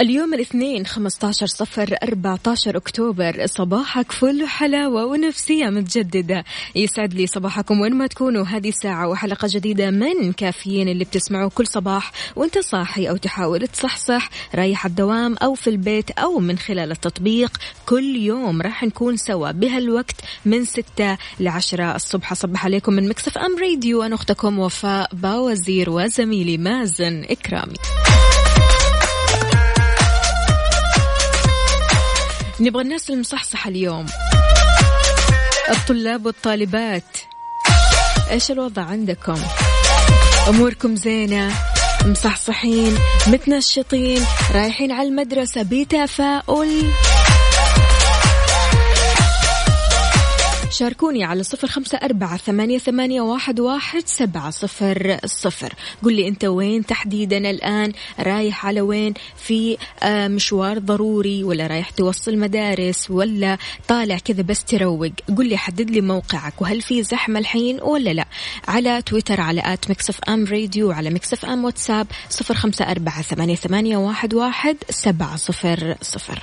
اليوم الاثنين 15 صفر 14 أكتوبر. صباحك فل حلاوة ونفسية متجددة. يسعد لي صباحكم وين ما تكونوا هذه ساعة وحلقة جديدة من كافيين اللي بتسمعوه كل صباح وانت صاحي أو تحاول تصحصح. رايح الدوام أو في البيت أو من خلال التطبيق. كل يوم راح نكون سوا بهالوقت من 6 ل 10 الصبح. أصبح عليكم من مكسف أم راديو. أنا أختكم وفاء باوزير وزميلي مازن إكرامي. نبغى الناس المصحصحة اليوم. الطلاب والطالبات. إيش الوضع عندكم؟ أموركم زينة؟ مصحصحين؟ متنشطين؟ رايحين على المدرسة؟ بتفاؤل شاركوني على صفر خمسة أربعة ثمانية, ثمانية واحد, واحد سبعة صفر صفر. قل لي أنت وين تحديدا الآن؟ رايح على وين؟ في آه، مشوار ضروري ولا رايح توصل مدارس ولا طالع كذا بس تروق؟ قل لي حدد لي موقعك. وهل في زحمة الحين ولا لا؟ على تويتر على at Mix FM راديو على Mix FM واتساب صفر خمسة أربعة ثمانية, ثمانية واحد, واحد سبعة صفر صفر.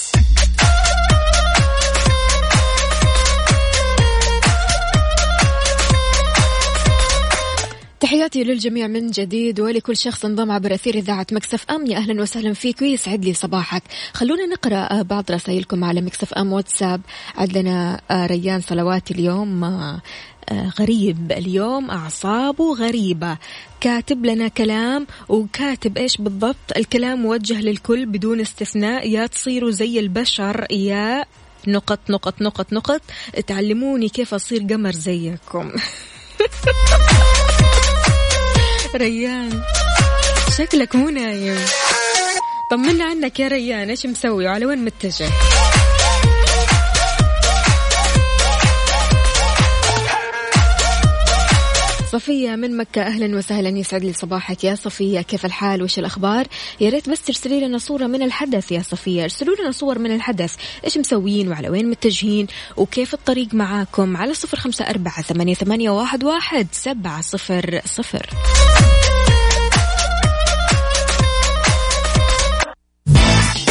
تحياتي للجميع من جديد ولكل شخص انضم عبر أثير إذاعة Mix FM. يا أهلا وسهلا فيك ويسعد لي صباحك. خلونا نقرأ بعض رسائلكم على Mix FM واتساب. عندنا آه، ريان صلوات اليوم آه، آه، غريب اليوم أعصابه غريبة. كاتب لنا كلام وكاتب إيش بالضبط؟ الكلام موجه للكل بدون استثناء. يا تصيروا زي البشر يا نقط نقط نقط نقط. تعلموني كيف أصير قمر زيكم. ريان. شكلك مو نايم. طمنا عنك يا ريان إيش مسوي؟ وعلى وين متجه؟ صفية من مكة. أهلا وسهلا. يسعد لي صباحك يا صفية. كيف الحال؟ وش الأخبار؟ يا ريت بس ترسلي لنا صورة من الحدث يا صفية. ارسلوا لنا صور من الحدث. إيش مسويين وعلى وين متجهين؟ وكيف الطريق معاكم؟ على صفر خمسة أربعة ثمانية, ثمانية واحد, واحد سبعة صفر صفر.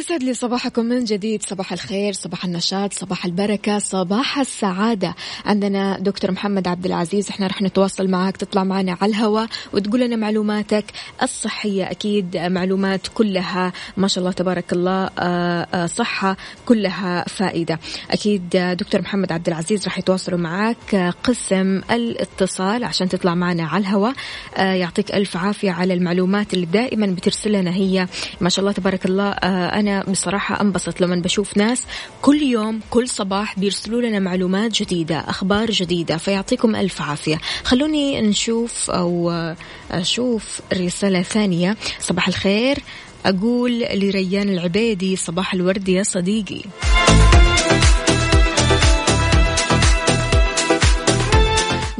ويسعد لي صباحكم من جديد. صباح الخير صباح النشاط صباح البركة صباح السعادة. عندنا دكتور محمد عبد العزيز إحنا رح نتواصل معك تطلع معنا على الهواء وتقول لنا معلوماتك الصحية. أكيد معلومات كلها ما شاء الله تبارك الله آه، آه، صحة كلها فائدة. أكيد دكتور محمد عبد العزيز رح يتواصلوا معك قسم الاتصال عشان تطلع معنا على الهواء آه، يعطيك ألف عافية على المعلومات اللي دائما بترسلنا هي. ما شاء الله تبارك الله أنا بصراحة أنبسط لما بشوف ناس كل يوم كل صباح بيرسلوا لنا معلومات جديدة أخبار جديدة فيعطيكم ألف عافية. خلوني نشوف أو أشوف رسالة ثانية. صباح الخير. أقول لريان العبيدي صباح الورد يا صديقي.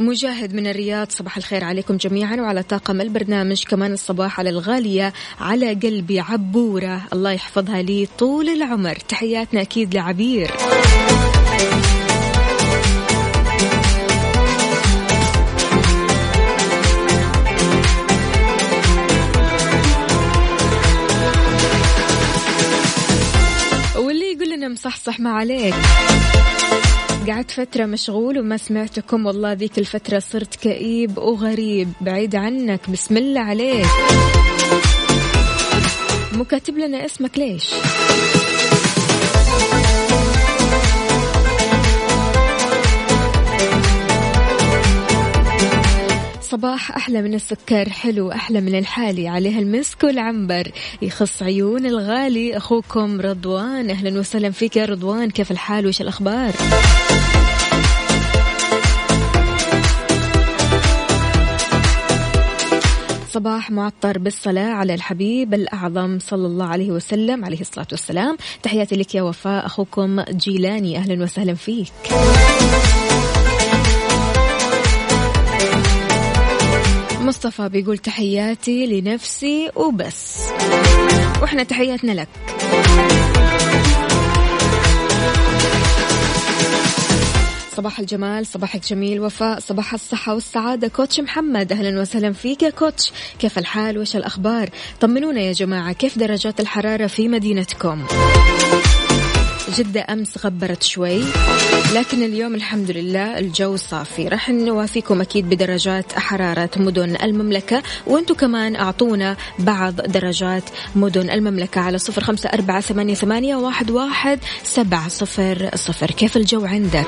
مجاهد من الرياض صباح الخير عليكم جميعا وعلى طاقم البرنامج كمان الصباح على الغالية على قلبي عبورة. الله يحفظها لي طول العمر. تحياتنا أكيد لعبير. واللي يقول لنا مصحصح ما عليك. قعدت فترة مشغول وما سمعتكم. والله ذيك الفترة صرت كئيب وغريب. بعيد عنك. بسم الله عليك. مو كاتب لنا اسمك ليش؟ صباح أحلى من السكر حلو أحلى من الحالي عليها المسك والعنبر. يخص عيون الغالي. أخوكم رضوان. أهلا وسهلا فيك يا رضوان. كيف الحال؟ وش الأخبار؟ صباح معطر بالصلاة على الحبيب الأعظم صلى الله عليه وسلم عليه الصلاة والسلام. تحياتي لك يا وفاء. أخوكم جيلاني. أهلا وسهلا فيك. مصطفى بيقول تحياتي لنفسي وبس. وإحنا تحياتنا لك. صباح الجمال صباحك جميل وفاء صباح الصحة والسعادة. كوتش محمد أهلا وسهلا فيك يا كوتش. كيف الحال؟ وش الأخبار؟ طمنونا يا جماعة كيف درجات الحرارة في مدينتكم؟ جدة أمس غبرت شوي لكن اليوم الحمد لله الجو صافي راح نوافيكم أكيد بدرجات حرارة مدن المملكة وأنتم كمان أعطونا بعض درجات مدن المملكة على صفر خمسة أربعة ثمانية, ثمانية واحد, واحد سبعة صفر صفر كيف الجو عندك؟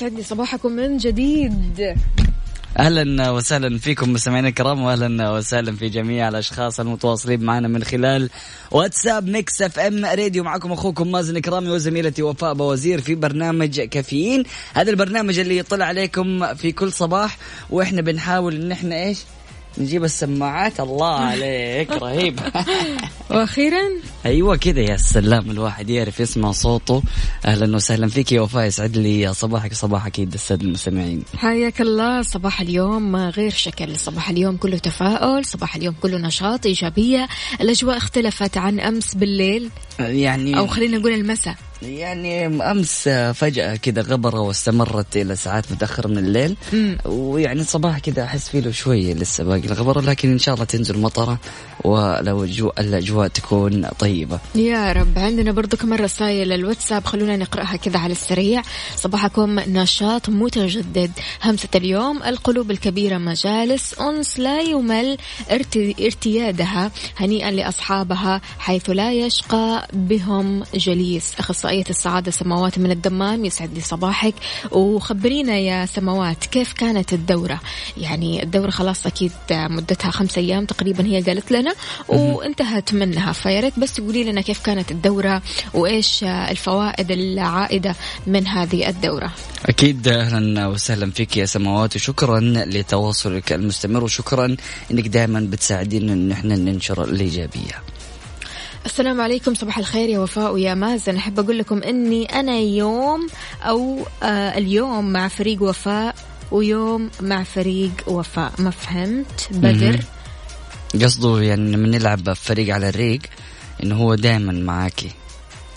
إذا يسعد لي صباحكم من جديد. أهلا وسهلا فيكم مستمعينا الكرام واهلا وسهلا في جميع الأشخاص المتواصلين معنا من خلال واتساب Mix FM راديو. معكم أخوكم مازن كرامي وزميلتي وفاء بوازير في برنامج كافيين. هذا البرنامج اللي يطلع عليكم في كل صباح وإحنا بنحاول إن إحنا إيش؟ نجيب السماعات. الله عليك رهيب. وأخيرا؟ أيوه كذا يا سلام الواحد يعرف يسمع صوته. أهلا وسهلا فيك يا وفاء يسعد لي صباحك صباح أكيد السادة المستمعين. حياك الله صباح اليوم غير شكل. صباح اليوم كله تفاؤل صباح اليوم كله نشاط إيجابية. الأجواء اختلفت عن أمس بالليل. يعني أو خلينا نقول المساء. يعني أمس فجأة كذا غبرة واستمرت إلى ساعات متأخرة من الليل. مم. ويعني الصباح كذا أحس فيه له شوية لسه باقي الغبرة لكن إن شاء الله تنزل مطرة ولو الجو- الأجواء تكون طيبة. يا رب. عندنا برضو كمان رسائل الواتساب خلونا نقرأها كذا على السريع. صباحكم نشاط متجدد. همسة اليوم القلوب الكبيرة مجالس أنس لا يمل ارت- ارتيادها هنيئا لأصحابها حيث لا يشقى بهم جليس. أخصائية السعادة سماوات من الدمام يسعد لي صباحك. وخبرينا يا سماوات كيف كانت الدورة؟ يعني الدورة خلاص أكيد مدتها خمس أيام تقريبا هي قالت لنا وانتهت منها. فيا ريت بس تقولي لنا كيف كانت الدورة وإيش الفوائد العائدة من هذه الدورة؟ أكيد أهلا وسهلا فيك يا سماوات وشكرا لتواصلك المستمر وشكرا إنك دائما بتساعدينا إن إحنا ننشر الإيجابية. السلام عليكم صباح الخير يا وفاء ويا مازن. أحب أقول لكم أني أنا يوم أو آه اليوم مع فريق وفاء ويوم مع فريق وفاء. ما فهمت؟ بدر. قصده يعني لما نلعب فريق على الريق إنه هو دائما معاكي.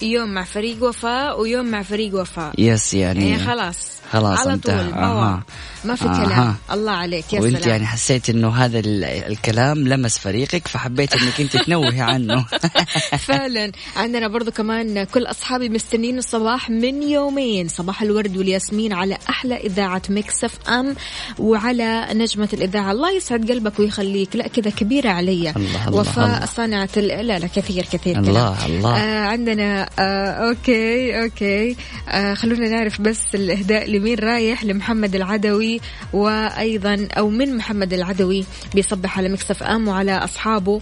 يوم مع فريق وفاء ويوم مع فريق وفاء yes يعني يعني خلاص خلاص على. طول. أها. ما في أها. كلام الله عليك يا وأنت سلام يعني حسيت إنه هذا ال- الكلام لمس فريقك فحبيت إنك أنت تنوهي عنه فعلا عندنا برضو كمان كل أصحابي مستنين الصباح من يومين صباح الورد والياسمين على أحلى إذاعة Mix FM وعلى نجمة الإذاعة الله يسعد قلبك ويخليك لا كذا كبيرة علي الله الله وفاء الله. صانعة ال- لا لا كثير كثير الله كلام. الله. آه عندنا آه okay okay. آه خلونا نعرف بس الإهداء لمين رايح لمحمد العدوي وأيضا أو من محمد العدوي بيصبح على Mix FM وعلى أصحابه.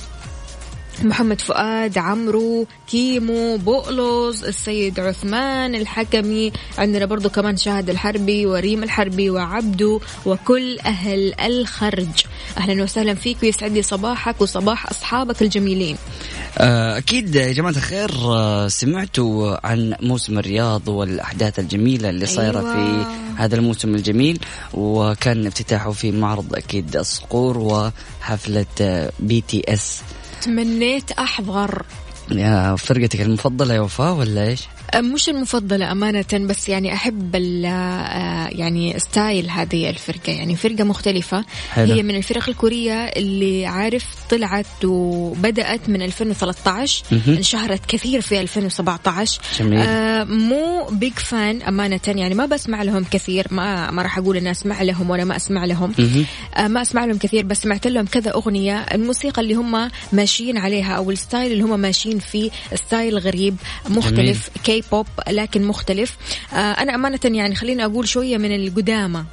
محمد فؤاد عمرو كيمو بؤلوز السيد عثمان الحكمي عندنا برضو كمان شاهد الحربي وريم الحربي وعبدو وكل أهل الخرج. أهلا وسهلا فيك ويسعد لي صباحك وصباح أصحابك الجميلين. أكيد يا جماعة الخير آه، سمعتوا عن موسم الرياض والأحداث الجميلة اللي صايرة أيوة. في هذا الموسم الجميل وكان افتتاحه في معرض أكيد الصقور وحفلة BTS تمنيت أحضر يا فرقتك المفضلة يا وفاء ولا إيش؟ مش المفضلة أمانة بس يعني أحب ال- آه، يعني style هذه الفرقة. يعني فرقة مختلفة. حلو. هي من الفرق الكورية اللي عارف طلعت وبدأت من 2013 مهم. انشهرت كثير في 2017 جميل. آه مو big fan أمانة. يعني ما بسمع لهم كثير. ما ما راح أقول أن أسمع لهم ولا ما أسمع لهم. آه ما أسمع لهم كثير بس سمعت لهم كذا أغنية. الموسيقى اللي هم ماشيين عليها أو ال style اللي هم ماشيين فيه style غريب مختلف. بوب لكن مختلف آه أنا أمانة يعني خليني أقول شوية من القدامى.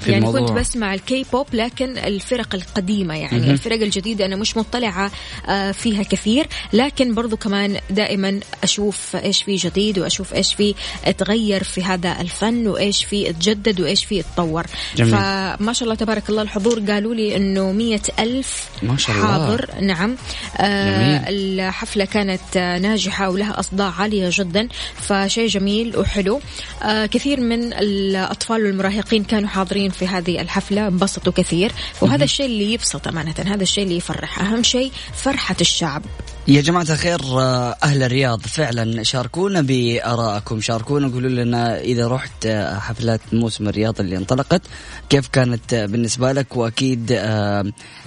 في يعني الموضوع. كنت بسمع الكي بوب لكن الفرق القديمة يعني مهم. الفرق الجديدة أنا مش مطلعة آه، فيها كثير لكن برضو كمان دائما أشوف إيش في جديد وأشوف إيش في تغير في هذا الفن وإيش في تجدد وإيش في تطور جميل. فما شاء الله تبارك الله الحضور قالوا لي أنه مية ألف ما شاء الله. حاضر نعم آه جميل. الحفلة كانت ناجحة ولها أصداء عالية جدا فشيء جميل وحلو آه كثير من الأطفال والمراهقين كانوا حاضرين في هذه الحفلة انبسطوا كثير. وهذا الشيء اللي يبسط أمانة هذا الشيء اللي يفرح. أهم شيء فرحة الشعب. يا جماعة الخير آه، أهل الرياض فعلا شاركونا بآرائكم شاركونا قولوا لنا إذا رحت آه، حفلات موسم الرياض اللي انطلقت كيف كانت آه، بالنسبة لك وأكيد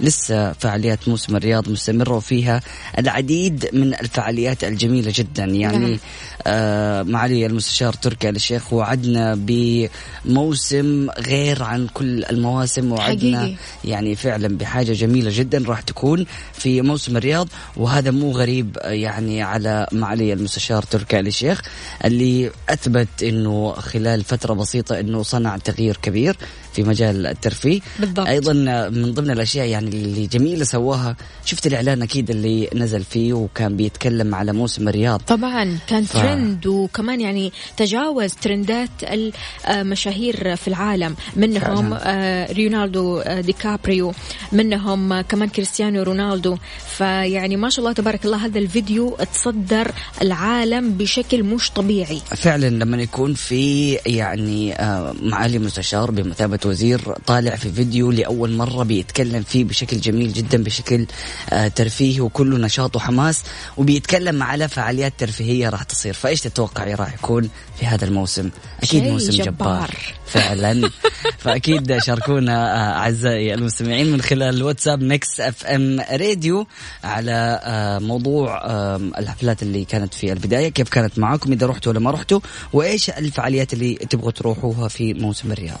لسه فعاليات موسم الرياض مستمرة وفيها العديد من الفعاليات الجميلة جدا يعني نعم. معالي المستشار تركي آل الشيخ وعدنا بموسم غير عن كل المواسم وعدنا حقيقي. يعني فعلا بحاجة جميلة جدا راح تكون في موسم الرياض وهذا مو غريب يعني على معالي المستشار تركي آل الشيخ اللي أثبت أنه خلال فترة بسيطة أنه صنع تغيير كبير. في مجال الترفيه. بالضبط. أيضا من ضمن الأشياء يعني اللي جميلة سواها شفت الإعلان أكيد اللي نزل فيه وكان بيتكلم على موسم الرياض. طبعا كان ف- ترند وكمان يعني تجاوز ترندات المشاهير في العالم. منهم. آه، ليوناردو آه، دي كابريو منهم آه، كمان كريستيانو رونالدو. فيعني ما شاء الله تبارك الله هذا الفيديو تصدر العالم بشكل مش طبيعي. فعلا لما يكون في يعني آه، معالي مستشار بمثابة وزير طالع في فيديو لأول مرة بيتكلم فيه بشكل جميل جدا بشكل آه، ترفيهي وكله نشاط وحماس وبيتكلم على فعاليات ترفيهية راح تصير. فإيش تتوقعي راح يكون في هذا الموسم؟ أكيد موسم جبار, جبار. فعلا. فأكيد شاركونا آه، أعزائي المستمعين من خلال واتساب Mix FM Radio على آه، موضوع الحفلات اللي كانت في البداية كيف كانت معاكم إذا رحتوا ولا ما رحتوا وإيش الفعاليات اللي تبغوا تروحوها في موسم الرياض.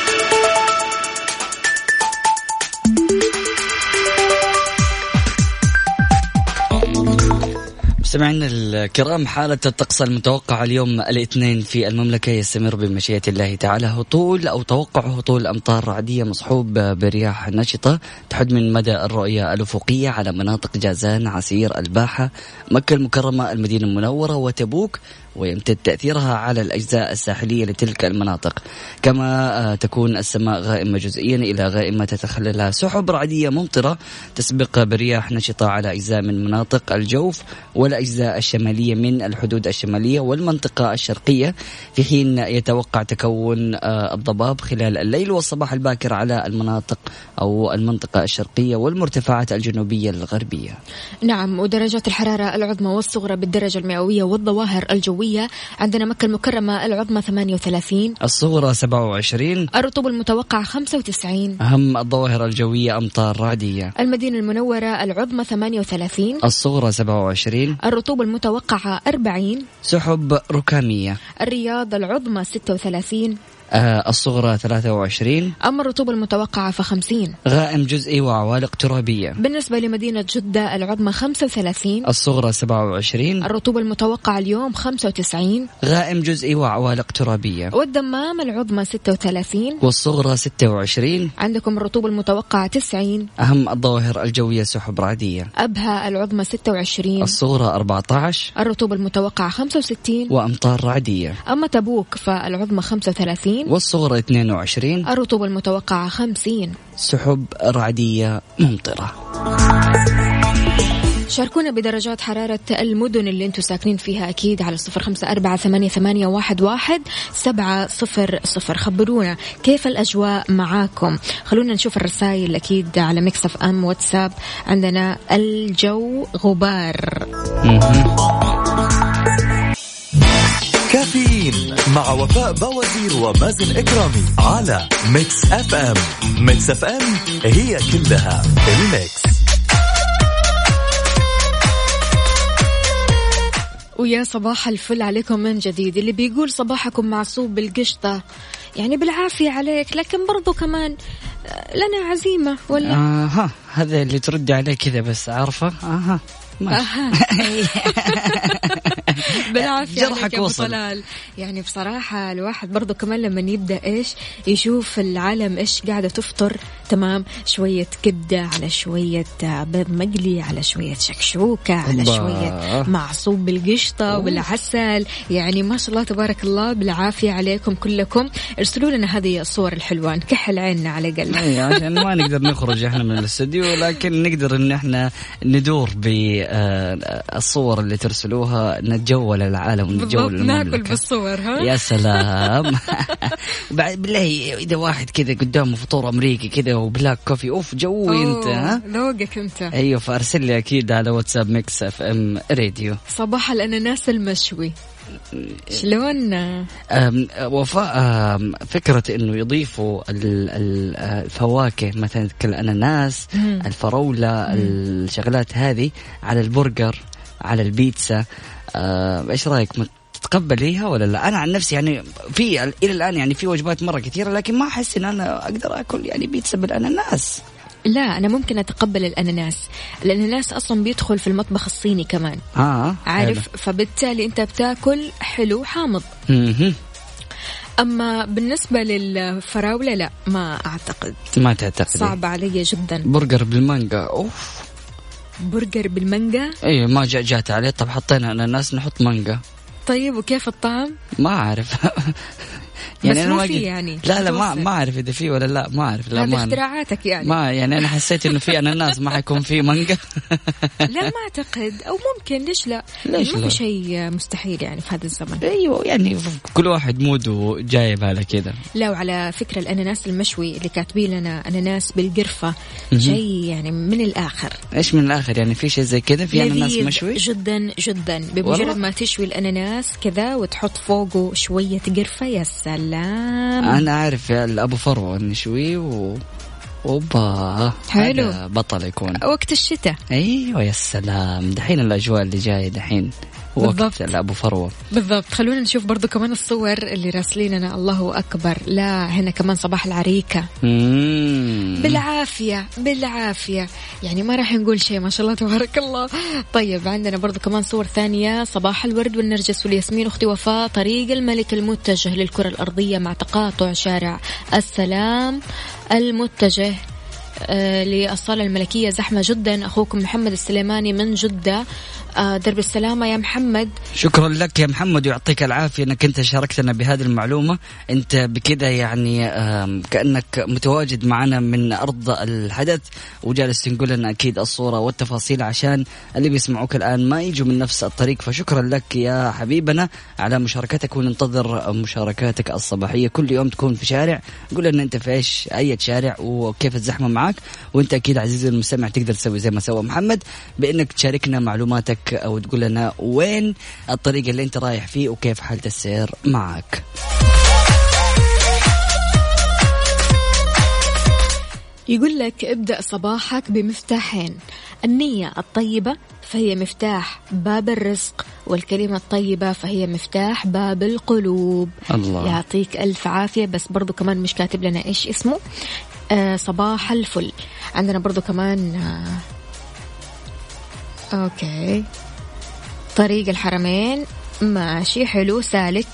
مستمعينا الكرام حالة الطقس المتوقعة اليوم الاثنين في المملكة. يستمر بمشيئة الله تعالى. هطول أو توقع هطول أمطار رعدية مصحوب برياح نشطة تحد من مدى الرؤية الأفقية على مناطق جازان عسير الباحة مكة المكرمة المدينة المنورة وتبوك. ويمتد تأثيرها على الأجزاء الساحلية لتلك المناطق. كما آه، تكون السماء غائمة جزئيا إلى غائمة تتخللها. سحب رعدية ممطرة تسبق برياح نشطة على أجزاء من مناطق الجوف والأجزاء الشمالية من الحدود الشمالية والمنطقة الشرقية في حين يتوقع تكون آه، الضباب خلال الليل والصباح الباكر على المناطق أو المنطقة الشرقية والمرتفعات الجنوبية الغربية. نعم ودرجات الحرارة العظمى والصغرى بالدرجة المئوية والظواهر الجوية عندنا مكة المكرمة العظمى 38 الصغرى 27 الرطوبة المتوقعة 95 أهم الظواهر الجوية أمطار رعدية. المدينة المنورة العظمى 38 الصغرى 27 الرطوبة المتوقعة 40 سحب ركامية. الرياض العظمى 36 آه الصغرى 23 أما الرطوبة المتوقعة فخمسين. غائم جزئي وعوالق ترابية. بالنسبة لمدينة جدة العظمى 35 الصغرى 27 الرطوبة المتوقعة اليوم 95 غائم جزئي وعوالق ترابية. والدمام العظمى 36 والصغرى 26 عندكم الرطوبة المتوقعة 90 أهم الظواهر الجوية سحب رعدية. أبها العظمى 26 الصغرى 14 الرطوبة المتوقعة 65 وأمطار رعدية. أما تبوك فالعظمى 35 والصغرى 22 الرطوبة المتوقعة 50 سحب رعدية ممطرة. شاركونا بدرجات حرارة المدن اللي أنتم ساكنين فيها أكيد على صفر خمسة أربعة ثمانية, ثمانية واحد, واحد سبعة صفر صفر. خبرونا كيف الأجواء معاكم. خلونا نشوف الرسائل أكيد على مكسف أم واتساب عندنا الجو غبار. كافيين مع وفاء بوازير ومازن إكرامي على Mix FM. Mix FM هي كلها ال mix. ويا صباح الفل عليكم من جديد. اللي بيقول صباحكم معصوب بالقشطة. يعني بالعافية عليك لكن برضو كمان آه، لنا عزيمة ولا؟ آه ها هذا اللي تردي عليه كذا بس عارفة؟ آه بالعافية جرحك يا وصل. طلال. يعني بصراحة الواحد برضو كمان لما يبدأ إيش يشوف العالم إيش قاعدة تفطر تمام؟ شوية كبدة على شوية آه، بيض مقلي على شوية شكشوكة على. شوية معصوب بالقشطة وبالعسل يعني ما شاء الله تبارك الله بالعافية عليكم كلكم. ارسلوا لنا هذه الصور الحلوة نكحل عيننا على إي عشان ما نقدر نخرج إحنا من الاستوديو لكن نقدر إن إحنا ندور بالصور اللي ترسلوها نتجول العالم بالضبط ونتجول ناكل بالصور ها؟ يا سلام. بعد بالله إذا واحد كذا قدامه فطور أمريكي كذا و black coffee أوف جوي أنت ها؟ ذوقك أنت. أيوه فأرسل لي أكيد على واتساب Mix FM Radio. صباح الأناناس المشوي. شلون؟ وفاء فكرة إنه يضيفوا ال- ال- الفواكه مثلا كالأناناس. الفراولة الشغلات هذه على البرجر على البيتزا إيش رأيك؟ تتقبليها ولا لا؟ أنا عن نفسي يعني في إلى الآن يعني في وجبات مرة كثيرة لكن ما أحس إن أنا أقدر آكل يعني بيتزا بالأناناس. لا أنا ممكن أتقبل الأناناس. الأناناس أصلا بيدخل في المطبخ الصيني كمان. آه عارف؟ فبالتالي أنت بتاكل حلو حامض. حلو. مهم. أما بالنسبة للفراولة لا ما أعتقد. ما تعتقدي؟ صعب علي جدا. برجر بالمانجا أوف. برجر بالمانجا؟ أيوه ما جا- جات عليه. طب حطينا اناناس نحط مانجا. طيب وكيف الطعم؟ ما أعرف. بس أنا مو ما في يعني، لا لا ما. ما أعرف إذا في ولا لا ما أعرف لا ما اختراعاتك يعني. ما يعني أنا حسيت إنه في أناناس ما حيكون في مانجا. لا ما أعتقد. أو ممكن ليش لا؟ ليش ما لا؟ في شيء مستحيل يعني في هذا الزمن. أيوه يعني كل واحد موده جايب على كذا لا وعلى فكرة الأناناس المشوي اللي كاتبين لنا أناناس بالقرفة مهم. شيء يعني من الآخر. إيش من الآخر؟ يعني في شيء زي كذا في أناناس مشوي؟ جدا جدا؟ بمجرد ما تشوي الأناناس كذا وتحط فوقه شوية قرفة يا سلام أنا أعرف يا أبو فروة نشوي و اوبا حلو. بطل يكون. وقت الشتاء. أيوه يا سلام. دحين الأجواء اللي جاية دحين. بالضبط. أبو فروة. بالضبط. خلونا نشوف برضو كمان الصور اللي راسلين لنا الله أكبر. لا هنا كمان صباح العريكة. مم. بالعافية بالعافية. يعني ما راح نقول شيء ما شاء الله تبارك الله. طيب عندنا برضو كمان صور ثانية. صباح الورد والنرجس والياسمين. أختي وفاء طريق الملك المتجه للكرة الأرضية مع تقاطع شارع السلام المتجه آه للصالة الملكية زحمة جدا. أخوكم محمد السليماني من جدة. درب السلامة. يا محمد. شكرا لك يا محمد ويعطيك العافية إنك أنت شاركتنا بهذه المعلومة. أنت بكذا يعني آم، كأنك متواجد معنا من أرض الحدث. وجالس تنقل لنا أكيد الصورة والتفاصيل عشان اللي بيسمعوك الآن ما يجوا من نفس الطريق. فشكرا لك يا حبيبنا على مشاركتك وننتظر مشاركاتك الصباحية. كل يوم تكون في شارع. قول لنا أنت في إيش أي شارع وكيف الزحمة معك. وأنت أكيد عزيزي المستمع تقدر تسوي زي ما سوى محمد بإنك تشاركنا معلوماتك أو تقول لنا وين الطريق اللي أنت رايح فيه وكيف حالة السير معك. يقول لك ابدأ صباحك بمفتاحين. النية الطيبة فهي مفتاح باب الرزق والكلمة الطيبة فهي مفتاح باب القلوب. الله. يعطيك ألف عافية. بس برضو كمان مش كاتب لنا إيش اسمه. آه صباح الفل. عندنا برضو كمان آه okay. طريق الحرمين ماشي حلو سالك.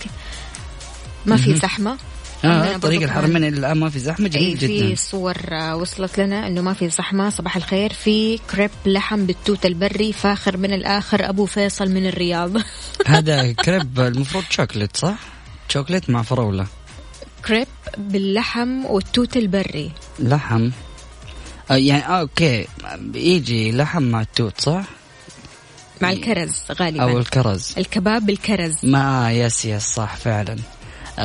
ما في زحمة. عندنا آه طريق الحرمين الآن ما في زحمة اي جميل في جدا. صور آه، وصلت لنا إنه ما في زحمة صباح الخير. في كريب لحم بالتوت البري فاخر من الآخر أبو فيصل من الرياض. هذا كريب المفروض شوكليت صح؟ شوكليت مع فراولة. كريب باللحم والتوت البري. لحم. آه يعني آه okay. يجي لحم مع التوت صح؟ مع الكرز غالبا. أو الكرز. الكباب بالكرز. ما yes yes صح فعلا.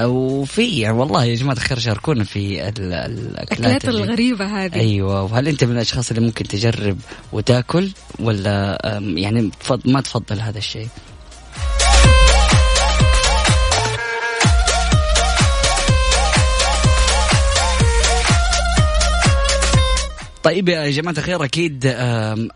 وفي والله يا جماعة الخير شاركونا في ال- الأكلات الأكلات الغريبة هذه. أيوه. وهل أنت من الأشخاص اللي ممكن تجرب وتأكل؟ ولا يعني ما تفضل هذا الشيء؟ طيب يا جماعة الخير أكيد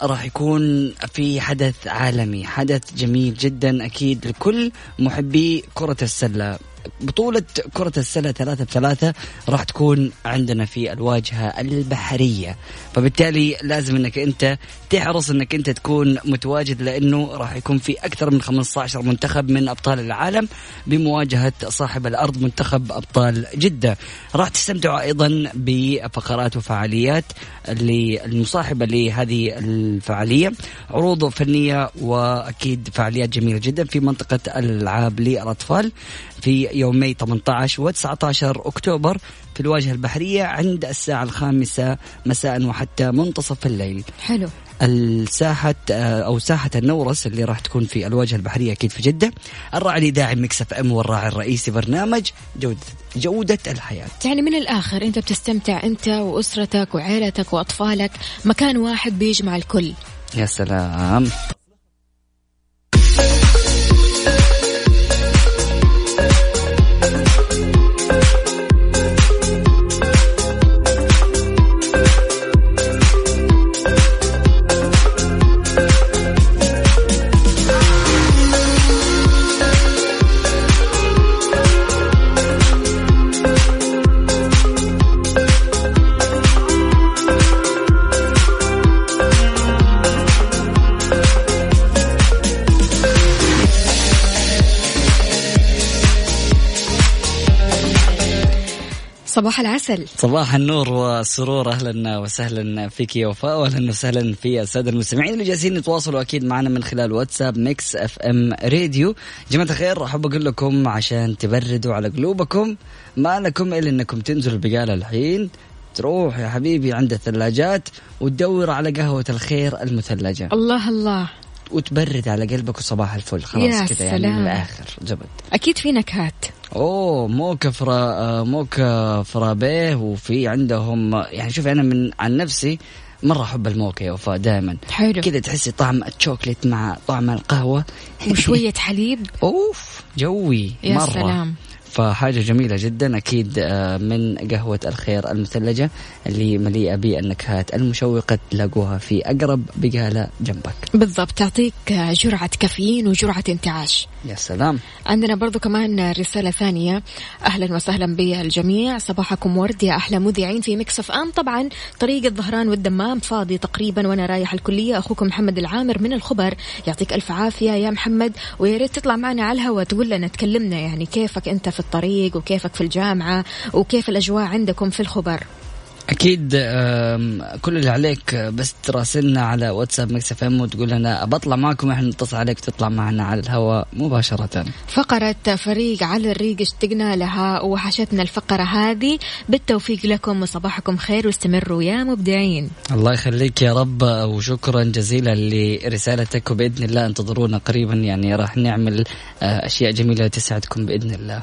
راح يكون في حدث عالمي حدث جميل جدا أكيد لكل محبي كرة السلة. بطولة كرة السلة ثلاثة بثلاثة راح تكون عندنا في الواجهة البحرية. فبالتالي لازم إنك أنت تحرص انك انت تكون متواجد لأنه راح يكون في أكثر من 15 منتخب من ابطال العالم بمواجهة صاحب الأرض منتخب أبطال جدة. راح تستمتعوا أيضا بفقرات وفعاليات اللي المصاحبة لهذه الفعالية. عروض فنية وأكيد فعاليات جميلة جدا في منطقة الالعاب للأطفال في يومي 18 و 19 أكتوبر. في الواجهة البحرية عند الساعة الخامسة مساء وحتى منتصف الليل. حلو. الساحة آه، أو ساحة النورس اللي راح تكون في الواجهة البحرية أكيد في جدة. الراعي الإذاعي Mix FM والراعي الرئيسي برنامج جودة, جودة الحياة. يعني من الآخر أنت بتستمتع أنت وأسرتك وعيلتك وأطفالك. مكان واحد بيجمع الكل. يا سلام. صباح العسل. صباح النور والسرور أهلا وسهلا فيك يا وفاء واهلا وسهلا في السادة المستمعين اللي جالسين يتواصلوا أكيد معنا من خلال واتساب Mix FM راديو. جماعة الخير أحب أقول لكم عشان تبردوا على قلوبكم ما لكم إلا إنكم تنزلوا البقالة الحين. تروح يا حبيبي عند الثلاجات وتدور على قهوة الخير المثلجة. الله الله. وتبرد على قلبك وصباح الفل. خلاص كذا يعني من. الآخر زبد أكيد في نكهات. أوه موكا فرا موكا فرابيه وفي عندهم يعني شوف أنا من عن نفسي مرة أحب الموكا يا وفاء دائما حلو. كذا تحسي طعم الشوكليت مع طعم القهوة. وشوية حليب. أوف جوي يا مرة. سلام. فحاجة جميلة جدا أكيد آه، من قهوة الخير المثلجة اللي مليئة بالنكهات المشوقة تلاقوها في أقرب بقالة جنبك. بالضبط. تعطيك جرعة كافيين وجرعة انتعاش. يا سلام. عندنا برضو كمان رسالة ثانية. أهلا وسهلا بالجميع. صباحكم ورد يا أحلى مذيعين في Mix FM. طبعا طريق الظهران والدمام فاضي تقريبا وأنا رايح الكلية. أخوكم محمد العامر من الخبر. يعطيك ألف عافية يا محمد. ويا ريت تطلع معنا على الهواء تقول لنا تكلمنا يعني كيفك أنت في الطريق وكيفك في الجامعة وكيف الأجواء عندكم في الخبر؟ أكيد كل اللي عليك آه، بس تراسلنا على واتساب Mix FM وتقول لنا بطلع معكم إحنا نتصل عليك وتطلع معنا على الهواء مباشرة. فقرة فريق على الريق اشتقنا لها وحشتنا الفقرة هذه. بالتوفيق لكم وصباحكم خير واستمروا يا مبدعين. الله يخليك يا رب وشكرا جزيلا لرسالتك وبإذن الله أنتظرونا قريبا يعني راح نعمل آه، أشياء جميلة تسعدكم بإذن الله.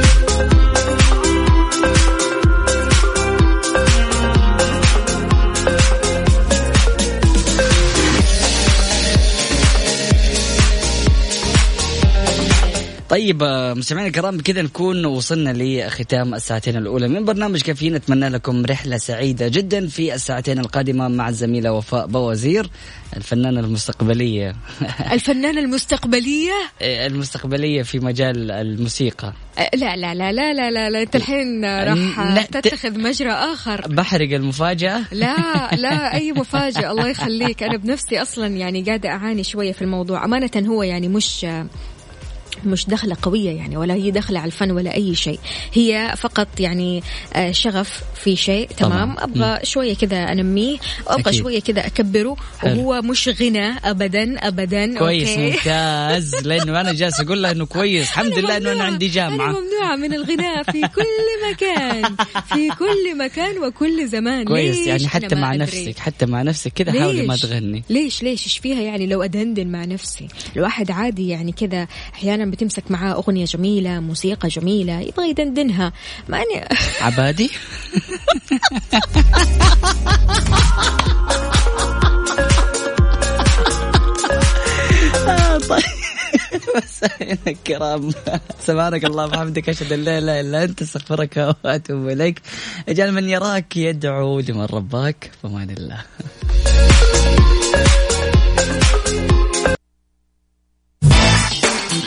طيب آه، مستمعينا الكرام بكذا نكون وصلنا لختام الساعتين الأولى. من برنامج كافيين أتمنى لكم رحلة سعيدة جدا في الساعتين القادمة مع الزميلة وفاء بوزير الفنانة المستقبلية. الفنانة المستقبلية؟ المستقبلية في مجال الموسيقى. أه، لا لا لا لا لا لا, لا. انت الحين راح تتخذ مجرى آخر. بحرق المفاجأة؟ لا لا أي مفاجأة الله يخليك. أنا بنفسي أصلا يعني قاعدة أعاني شوية في الموضوع. أمانة هو يعني مش مش دخلة قوية يعني ولا هي دخلة على الفن ولا أي شيء هي فقط يعني آه، شغف في شيء تمام طبعاً. أبغى شوية كذا أنميه وأبغى أكيد. شوية كذا أكبره حلو. وهو مش غنى أبدا أبدا كويس أوكي. ممتاز لأنه أنا جالس أقول له إنه كويس الحمد لله إنه أنا. عندي أنا جامعة ممنوعة من الغناء في كل مكان في كل مكان وكل زمان كويس؟ يعني أنا حتى مع أدري. نفسك حتى مع نفسك كذا حاولي ما؟ تغني ليش ليش إيش فيها يعني لو أدندن مع نفسي الواحد عادي يعني كذا بتمسك معاه أغنية جميلة موسيقى جميلة يبغى يدندنها. ماني عبادي؟ آه، طيب. مساء الكرام. سبحانك اللهم وبحمدك أشهد أن لا إله إلا أنت أستغفرك وأتوب إليك. اجعل من يراك يدعو لمن رباك فمان الله.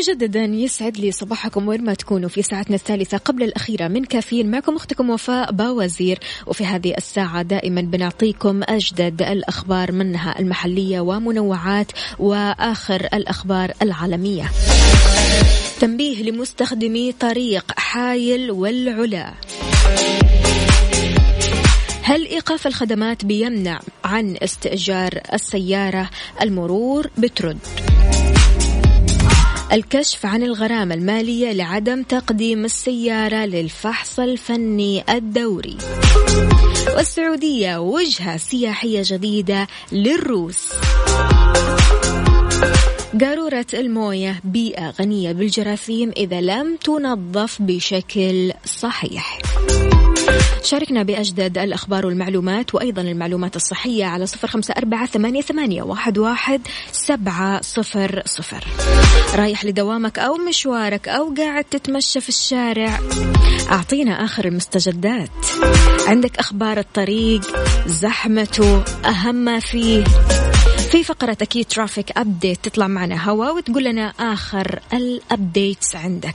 مجددا يسعد لي صباحكم وين ما تكونوا في ساعتنا الثالثة قبل الأخيرة من كافيين. معكم أختكم وفاء باوزير وفي هذه الساعة دائما بنعطيكم أجدد الأخبار منها المحلية ومنوعات وآخر الأخبار العالمية. تنبيه لمستخدمي طريق حايل والعلا. هل إيقاف الخدمات بيمنع عن استئجار السيارة المرور بترد؟ الكشف عن الغرامة المالية لعدم تقديم السيارة للفحص الفني الدوري. والسعودية وجهة سياحية جديدة للروس. قارورة الموية بيئة غنية بالجراثيم إذا لم تنظف بشكل صحيح. شاركنا بأجدد الأخبار والمعلومات وأيضا المعلومات الصحية على صفر خمسة أربعة ثمانية, ثمانية واحد, واحد سبعة صفر صفر. رايح لدوامك أو مشوارك أو قاعد تتمشى في الشارع أعطينا آخر المستجدات. عندك أخبار الطريق زحمته أهم ما فيه. في فقرة أكيد traffic update تطلع معنا هوا وتقول لنا آخر ال updates عندك.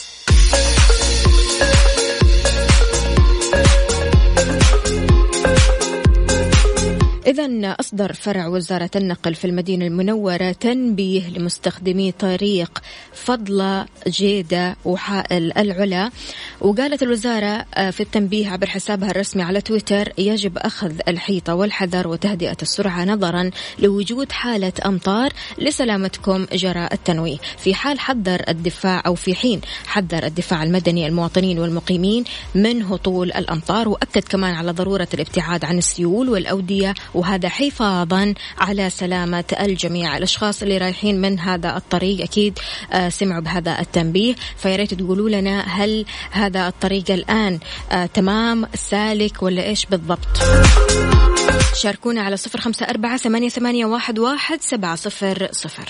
إذا أصدر فرع وزارة النقل في المدينة المنورة تنبيه لمستخدمي طريق فضلة جيدة وحائل العلا. وقالت الوزارة آه، في التنبيه عبر حسابها الرسمي على تويتر يجب أخذ الحيطة والحذر وتهدئة السرعة نظرا لوجود حالة أمطار لسلامتكم جراء التنويه. في حال حذر الدفاع أو في حين حذر الدفاع المدني المواطنين والمقيمين من هطول الأمطار وأكد كمان على ضرورة الابتعاد عن السيول والأودية وهذا حفاظا على سلامة الجميع. الأشخاص اللي رايحين من هذا الطريق أكيد آه، سمعوا بهذا التنبيه. فياريت تقولوا لنا هل هذا الطريق الآن آه، تمام سالك ولا إيش بالضبط؟ شاركونا على صفر خمسة أربعة ثمانية, ثمانية واحد, واحد سبعة صفر صفر.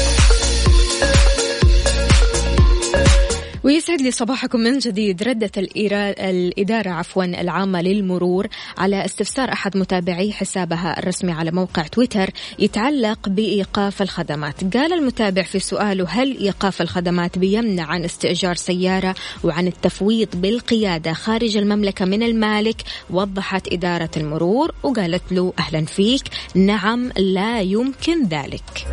ويسعد لي صباحكم من جديد. ردت الإدارة عفوا العامة للمرور على استفسار أحد متابعي حسابها الرسمي على موقع تويتر يتعلق بإيقاف الخدمات. قال المتابع في سؤاله هل إيقاف الخدمات بيمنع عن استئجار سيارة وعن التفويض بالقيادة خارج المملكة من المالك؟ وضحت إدارة المرور وقالت له أهلا فيك. نعم لا يمكن ذلك.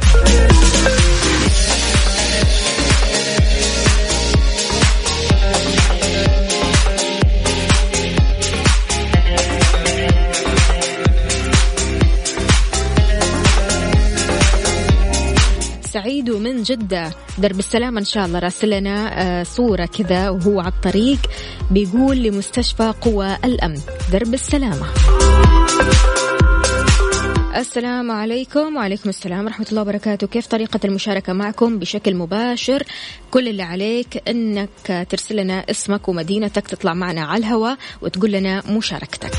سعيد ومن جدة. درب السلام إن شاء الله راسلنا آه، صورة كذا وهو على الطريق بيقول لمستشفى قوى الأمن. درب السلامة. السلام عليكم وعليكم السلام ورحمة الله وبركاته. كيف طريقة المشاركة معكم؟ بشكل مباشر. كل اللي عليك أنك ترسل لنا اسمك ومدينتك تطلع معنا على الهواء وتقول لنا مشاركتك.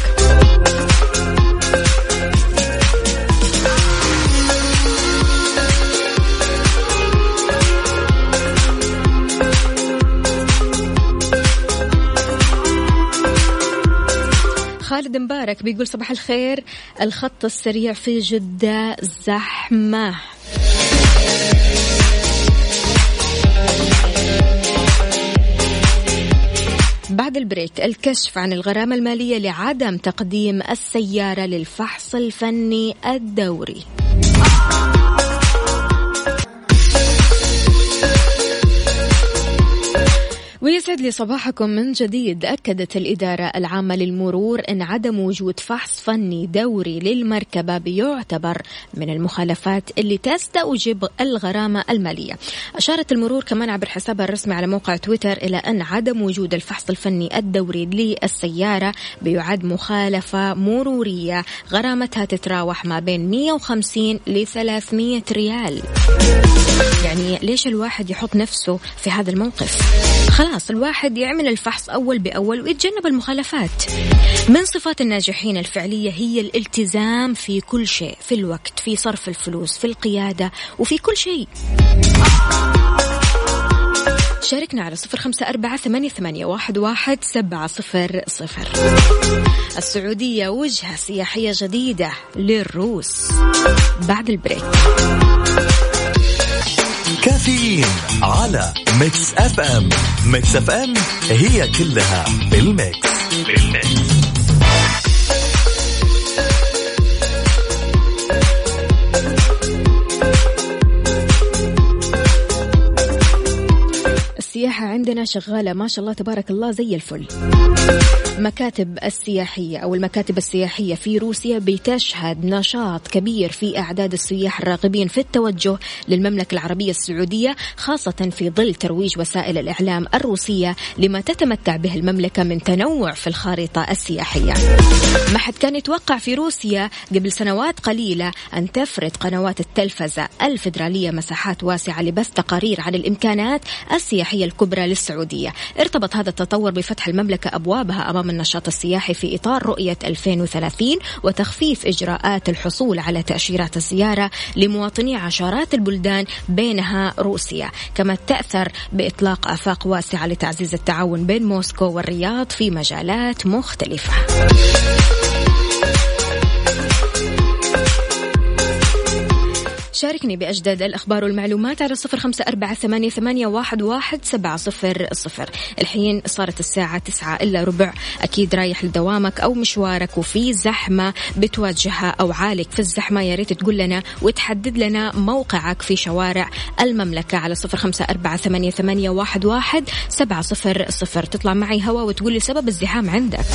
خالد مبارك بيقول صباح الخير. الخط السريع في جدة زحمة. بعد البريك الكشف عن الغرامة المالية لعدم تقديم السيارة للفحص الفني الدوري. ويسعد لي صباحكم من جديد أكدت الإدارة العامة للمرور أن عدم وجود فحص فني دوري للمركبة بيعتبر من المخالفات اللي تستوجب الغرامة المالية. أشارت المرور كمان عبر حسابها الرسمي على موقع تويتر إلى أن عدم وجود الفحص الفني الدوري للسيارة بيعد مخالفة مرورية غرامتها تتراوح ما بين 150 ل 300 ريال. يعني ليش الواحد يحط نفسه في هذا الموقف؟ خلاص الواحد يعمل الفحص أول بأول ويتجنب المخالفات. من صفات الناجحين الفعلية هي الالتزام في كل شيء في الوقت في صرف الفلوس في القيادة وفي كل شيء. شاركنا على صفر خمسة أربعة ثمانية, ثمانية واحد, واحد سبعة صفر صفر. السعودية وجهة سياحية جديدة للروس. بعد ال break. كافيين على Mix FM Mix FM هي كلها بال mix بال mix السياحة عندنا شغالة ما شاء الله تبارك الله زي الفل. مكاتب السياحية أو المكاتب السياحية في روسيا بتشهد نشاط كبير في أعداد السياح الراغبين في التوجه للمملكة العربية السعودية خاصة في ظل ترويج وسائل الإعلام الروسية لما تتمتع به المملكة من تنوع في الخارطة السياحية. ما حد كان يتوقع في روسيا قبل سنوات قليلة أن تفرض قنوات التلفزة الفيدرالية مساحات واسعة لبث تقارير عن الإمكانات السياحية الكبرى للسعودية. ارتبط هذا التطور بفتح المملكة أبوابها أمام النشاط السياحي في إطار رؤية 2030 وتخفيف إجراءات الحصول على تأشيرات الزيارة لمواطني عشرات البلدان بينها روسيا كما تأثر بإطلاق آفاق واسعة لتعزيز التعاون بين موسكو والرياض في مجالات مختلفة. شاركني بأجدد الأخبار والمعلومات على صفر خمسة أربعة ثمانية, ثمانية واحد, واحد سبعة صفر صفر. الحين صارت الساعة تسعة إلا ربع. أكيد رايح لدوامك أو مشوارك وفي زحمة بتواجهها أو عالق في الزحمة يا ريت تقول لنا وتحدد لنا موقعك في شوارع المملكة على صفر خمسة أربعة ثمانية, ثمانية واحد, واحد سبعة صفر صفر. تطلع معي هوا وتقول لي سبب الزحام عندك.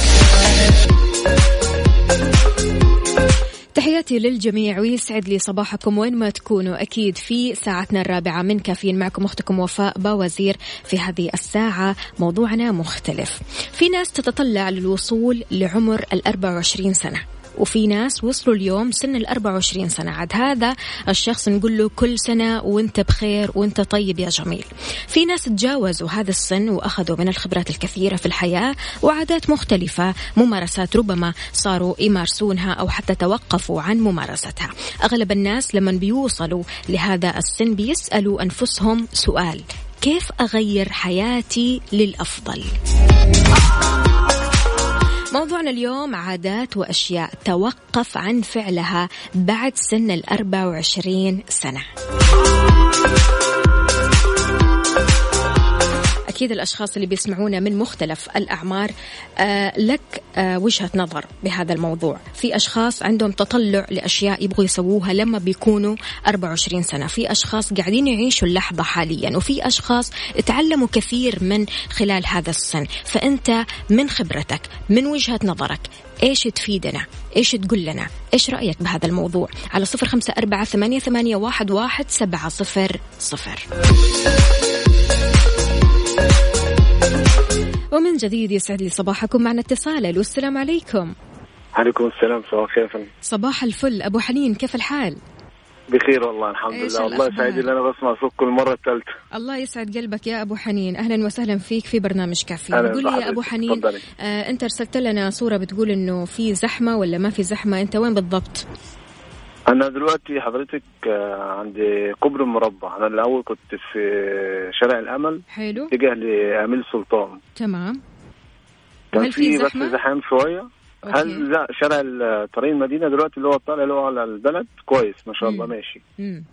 تحياتي للجميع ويسعد لي صباحكم وين ما تكونوا. أكيد في ساعتنا الرابعة من كافيين معكم أختكم وفاء باوزير في هذه الساعة. موضوعنا مختلف. في ناس تتطلع للوصول لعمر ال 24 سنة. وفي ناس وصلوا اليوم سن ال 24 سنة. عاد هذا الشخص نقول له كل سنة وانت بخير وانت طيب يا جميل. في ناس تجاوزوا هذا السن وأخذوا من الخبرات الكثيرة في الحياة وعادات مختلفة ممارسات ربما صاروا يمارسونها أو حتى توقفوا عن ممارستها. أغلب الناس لما بيوصلوا لهذا السن بيسألوا أنفسهم سؤال كيف أغير حياتي للأفضل؟ موضوعنا اليوم عادات وأشياء توقف عن فعلها بعد سن الأربع وعشرين سنة. أكيد الأشخاص اللي بيسمعونا من مختلف الأعمار آه لك آه وجهة نظر بهذا الموضوع. في أشخاص عندهم تطلع لأشياء يبغوا يسووها لما بيكونوا 24 سنة. في أشخاص قاعدين يعيشوا اللحظة حاليا وفي أشخاص تعلموا كثير من خلال هذا السن. فأنت من خبرتك من وجهة نظرك إيش تفيدنا؟ إيش تقول لنا؟ إيش رأيك بهذا الموضوع؟ على صفر خمسة أربعة ثمانية, ثمانية واحد, واحد سبعة صفر صفر. ومن جديد يسعد لي صباحكم معنا اتصال. والسلام عليكم. عليكم السلام صباح الخير. صباح الفل. أبو حنين كيف الحال؟ بخير والله الحمد لله. والله سعيد إن أنا بسمع صوتكم المرة الثالثة. الله يسعد قلبك يا أبو حنين. أهلا وسهلا فيك في برنامج كافي. قول لي يا أبو حنين آه أنت أرسلت لنا صورة بتقول إنه في زحمة ولا ما في زحمة؟ أنت وين بالضبط؟ أنا دلوقتي حضرتك آه، عند كوبري المربع أنا الأول كنت في شارع الأمل حلو. اتجاه لاميل سلطان تمام. كان في بس زحام شوية. هل لا شارع طريق المدينة دلوقتي اللي هو الطالع اللي هو على البلد؟ كويس ما شاء الله ماشي. مم.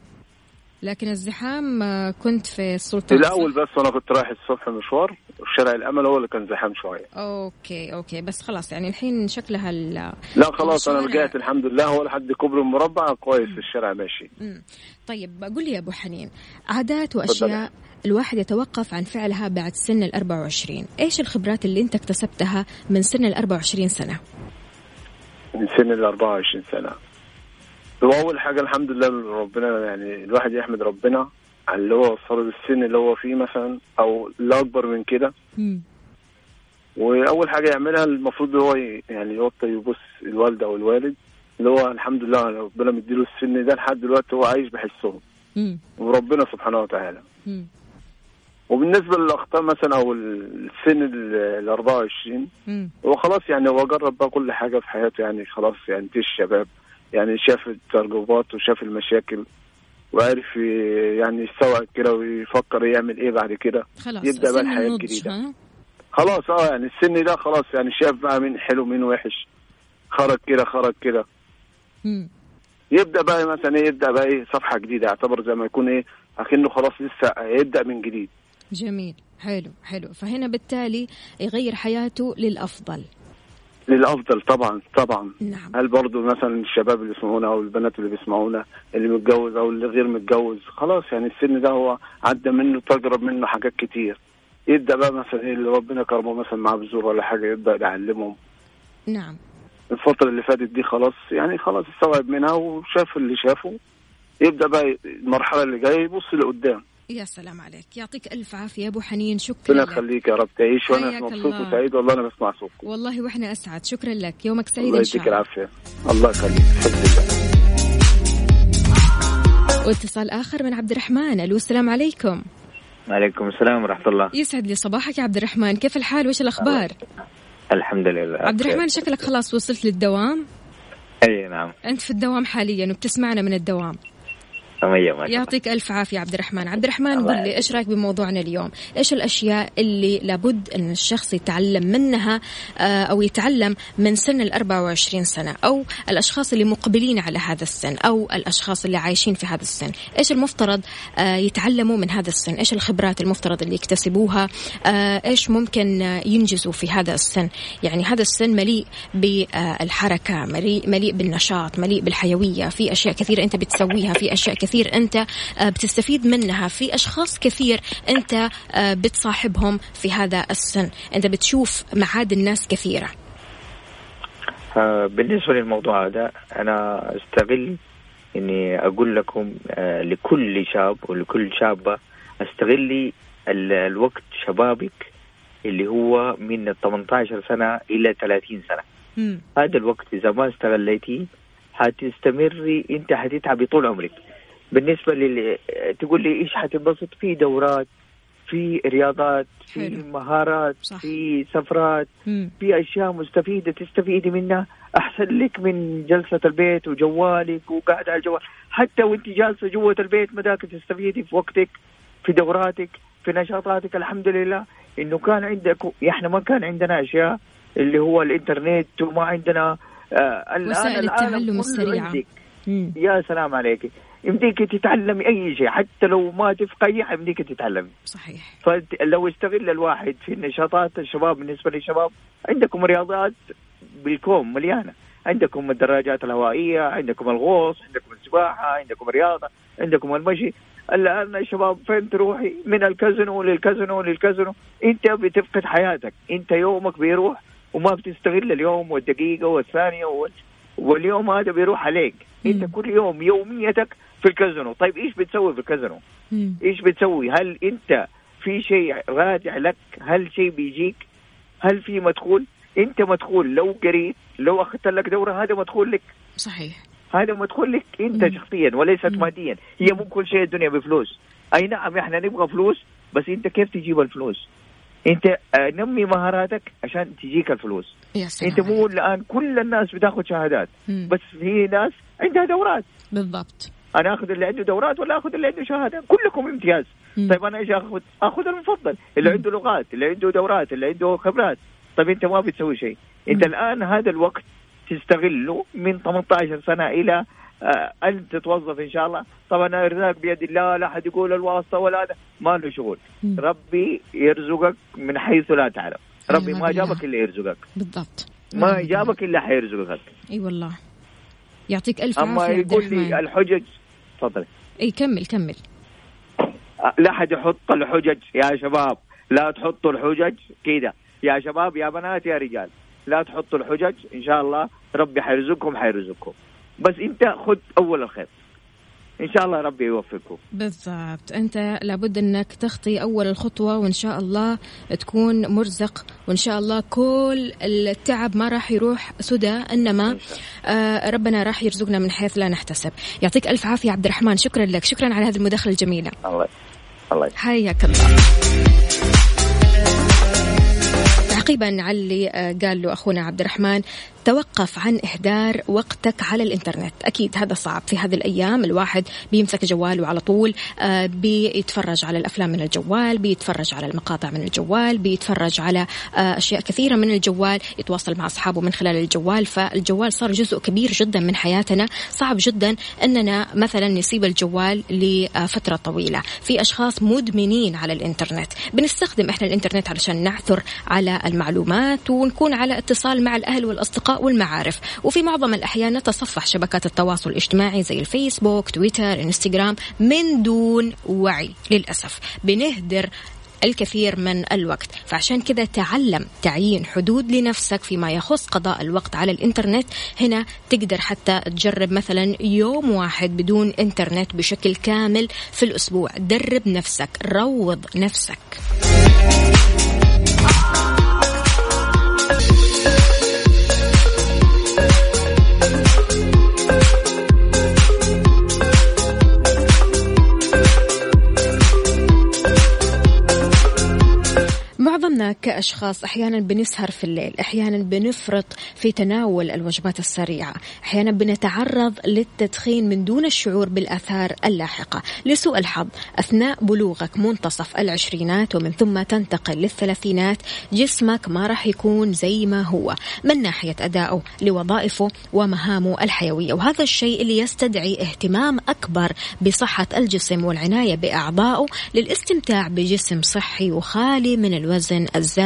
لكن الزحام آه، كنت في السلطان. الأول بس وأنا كنت رايح الصبح مشوار شارع الأمل هو اللي كان زحام شوية. okay okay بس خلاص يعني الحين شكلها لا خلاص أنا رجعت الحمد لله هو لحد كوبري المربع كويس في الشارع ماشي. مم. طيب قول لي يا أبو حنين عادات وأشياء الواحد يتوقف عن فعلها بعد سن ال 24 إيش الخبرات اللي أنت اكتسبتها من سن ال 24 سنة؟ من سن ال 24 سنة. هو أول حاجة الحمد لله ربنا يعني الواحد يحمد ربنا على اللي هو وصله للسن اللي هو فيه مثلا أو اللي أكبر من كده. وأول حاجة يعملها المفروض هو يعني يوطي يبص الوالدة أو الوالد اللي هو الحمد لله ربنا مديله السن ده لحد دلوقتي هو عايش بحسهم. وربنا سبحانه وتعالى. مم. وبالنسبة للأخطاء مثلا أو السن ال 24 هو خلاص يعني هو جرب بقى كل حاجة في حياته يعني خلاص يعني انتهى الشباب. يعني شاف الترجمات وشاف المشاكل وعرف يعني يستوعب كده ويفكر يعمل إيه بعد كده. خلاص يبدأ بقى الحياة الجديدة. خلاص آه يعني السن ده خلاص يعني شاف بقى مين حلو مين وحش. خرج كده خرج كده. يبدأ بقى مثلا إيه يبدأ بقى إيه صفحة جديدة يعتبر زي ما يكون إيه أكنه خلاص لسه يبدأ من جديد. جميل حلو حلو. فهنا بالتالي يغير حياته للأفضل. للأفضل طبعا طبعا. نعم. هل برضو مثلا الشباب اللي يسمعونا أو البنات اللي بيسمعونا اللي متجوز أو اللي غير متجوز خلاص يعني السن ده هو عدى منه تجرب منه حاجات كتير. يبدأ بقى مثلا إيه اللي ربنا كرمه مثلا معاه بذور ولا حاجة يبدأ يعلمهم. نعم. الفترة اللي فاتت دي خلاص يعني خلاص استوعب منها وشاف اللي شافه. يبدأ بقى المرحلة اللي جاية يبص لقدام. يا سلام عليك. يعطيك ألف عافية أبو حنين. شكرا ربنا يخليك يا رب. تعيش وأنا مبسوط وسعيد. والله أنا بسمع صوتك. والله وإحنا أسعد. شكرا لك. يومك سعيد الله إن شاء الله. يديك العافية. الله يخليك. واتصال آخر من عبد الرحمن. ألو السلام عليكم. وعليكم السلام ورحمة الله. يسعد لي صباحك يا عبد الرحمن. كيف الحال؟ وايش الأخبار؟ الحمد لله. عبد الرحمن شكلك خلاص وصلت للدوام؟ إي نعم. أنت في الدوام حاليا وبتسمعنا من الدوام. ما يعطيك ألف عافية عبد الرحمن. عبد الرحمن قل لي إيش رأيك بموضوعنا اليوم؟ إيش الأشياء اللي لابد أن الشخص يتعلم منها آه، أو يتعلم من سن ال 24 سنة أو الأشخاص اللي مقبلين على هذا السن أو الأشخاص اللي عايشين في هذا السن؟ إيش المفترض آه، يتعلموا من هذا السن؟ إيش الخبرات المفترض اللي يكتسبوها؟ آه، إيش ممكن ينجزوا في هذا السن؟ يعني هذا السن مليء بالحركة مليء, مليء بالنشاط مليء بالحيوية في أشياء كثيرة أنت بتسويها في أشياء كثيرة كثير أنت آه، بتستفيد منها. في أشخاص كثير أنت آه، بتصاحبهم في هذا السن. أنت بتشوف معاد الناس كثيرة. آه، بالنسبة للموضوع هذا أنا أستغل إني أقول لكم لكل شاب ولكل شابة استغلي الوقت شبابك اللي هو من ال 18 سنة إلى 30 سنة. مم. هذا الوقت إذا ما استغليتيه حتستمري أنت حتتعبي طول عمرك. بالنسبة لل تقول لي إيش حتنبسط في دورات في رياضات في حلو. مهارات صح. في سفرات مم. في أشياء مستفيدة تستفيدي منها أحسن لك من جلسة البيت وجوالك وقاعد على الجوال حتى وأنت جالسة جوة البيت مداك تستفيدي في وقتك في دوراتك في نشاطاتك الحمد لله إنه كان عندك إحنا ما كان عندنا أشياء اللي هو الإنترنت وما عندنا آه الان وسائل التعلم. مم. يا سلام عليك يمديك تتعلمي أي شيء حتى لو ما تفقهي يمديك تتعلمي. صحيح. فلو استغل الواحد في النشاطات الشباب بالنسبة للشباب عندكم رياضات بالكوم مليانة. عندكم الدراجات الهوائية عندكم الغوص عندكم السباحة عندكم الرياضة عندكم المشي. الآن الشباب فين تروحي؟ من الكازينو للكازينو للكازينو. أنت بتفقد حياتك. أنت يومك بيروح وما بتستغل اليوم والدقيقة والثانية وال... واليوم هذا بيروح عليك. أنت. كل يوم يوميتك في الكازينو طيب إيش بتسوي في الكازينو. إيش بتسوي؟ هل أنت في شيء راجع لك؟ هل شيء بيجيك؟ هل في مدخول؟ أنت مدخول لو قريت لو أخذت لك دورة هذا مدخول لك صحيح هذا مدخول لك أنت مم. شخصيا وليست مم. ماديا هي مو كل شيء الدنيا بفلوس أي نعم إحنا نبغى فلوس بس أنت كيف تجيب الفلوس؟ أنت آه، نمي مهاراتك عشان تجيك الفلوس يا سلام أنت مو الآن كل الناس بتاخذ شهادات مم. بس في ناس عندها دورات بالضبط أنا آخذ اللي عنده دورات ولا آخذ اللي عنده شهادة؟ كلكم امتياز. مم. طيب أنا إيش آخذ؟ آخذ المفضل اللي مم. عنده لغات اللي عنده دورات اللي عنده خبرات. طيب أنت ما بتسوي شيء. إنت مم. الآن هذا الوقت تستغله من 18 سنة إلى آه ان تتوظف إن شاء الله. طبعا الرزاق بيد الله لا أحد يقول الواسطة ولا هذا. ما له شغل. مم. ربي يرزقك من حيث لا تعلم. ربي ما. جابك إلا يرزقك. بالضبط. ما. جابك إلا حيرزقك. إي والله. يعطيك ألف أما عافية عبد يقول لي الحجج تفضل إي كمل كمل. لا حد يحط الحجج يا شباب. لا تحطوا الحجج كذا. يا شباب يا بنات يا رجال. لا تحطوا الحجج إن شاء الله ربي حيرزقكم حيرزقكم. بس أنت خذ أول الخير. إن شاء الله ربي يوفقكم. بالضبط. أنت لابد أنك تخطي أول الخطوة وإن شاء الله تكون مرزق وإن شاء الله كل التعب ما راح يروح سدى إنما آه ربنا راح يرزقنا من حيث لا نحتسب. يعطيك ألف عافية عبد الرحمن. شكرا لك. شكرا على هذه المداخلة الجميلة. الله الله حياك الله. تعقيبا على اللي آه، قال له أخونا عبد الرحمن توقف عن إهدار وقتك على الإنترنت. أكيد هذا صعب في هذه الأيام. الواحد بيمسك جواله على طول آه، بيتفرج على الأفلام من الجوال بيتفرج على المقاطع من الجوال بيتفرج على آه، أشياء كثيرة من الجوال يتواصل مع أصحابه من خلال الجوال. فالجوال صار جزء كبير جدا من حياتنا. صعب جدا أننا مثلا نسيب الجوال لفترة طويلة. في أشخاص مدمنين على الإنترنت. بنستخدم إحنا الإنترنت علشان نعثر على المعلومات ونكون على اتصال مع الأهل والأصدقاء والمعارف. وفي معظم الأحيان نتصفح شبكات التواصل الاجتماعي زي الفيسبوك تويتر إنستغرام من دون وعي للأسف. بنهدر الكثير من الوقت. فعشان كذا تعلم تعيين حدود لنفسك فيما يخص قضاء الوقت على الإنترنت. هنا تقدر حتى تجرب مثلا يوم واحد بدون إنترنت بشكل كامل في الأسبوع. درب نفسك روض نفسك. كأشخاص أحيانا بنسهر في الليل أحيانا بنفرط في تناول الوجبات السريعة أحيانا بنتعرض للتدخين من دون الشعور بالآثار اللاحقة. لسوء الحظ أثناء بلوغك منتصف العشرينات ومن ثم تنتقل للثلاثينات جسمك ما راح يكون زي ما هو من ناحية أدائه لوظائفه ومهامه الحيوية. وهذا الشيء اللي يستدعي اهتمام أكبر بصحة الجسم والعناية بأعضائه للاستمتاع بجسم صحي وخالي من الوزن الزائد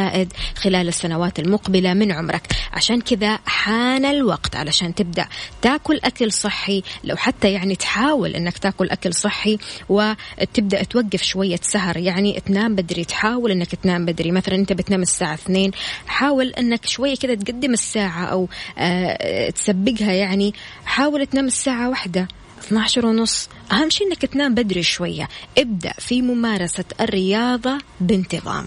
خلال السنوات المقبلة من عمرك. عشان كذا حان الوقت علشان تبدأ تاكل أكل صحي. لو حتى يعني تحاول أنك تاكل أكل صحي وتبدأ توقف شوية سهر يعني تنام بدري تحاول أنك تنام بدري. مثلا أنت بتنام الساعة 2 حاول أنك شوية كذا تقدم الساعة أو آه تسبقها يعني. حاول تنام الساعة واحدة 12 ونص. أهم شيء أنك تنام بدري شوية. ابدأ في ممارسة الرياضة بانتظام.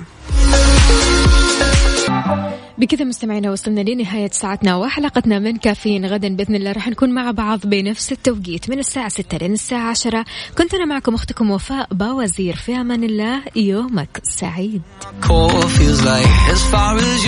بكذا مستمعينا وصلنا لنهاية ساعتنا وحلقتنا من كافيين غدا بإذن الله. راح نكون مع بعض بنفس التوقيت من الساعة 6 لين الساعة 10 كنت أنا معكم أختكم وفاء باوزير. في أمان الله يومك سعيد.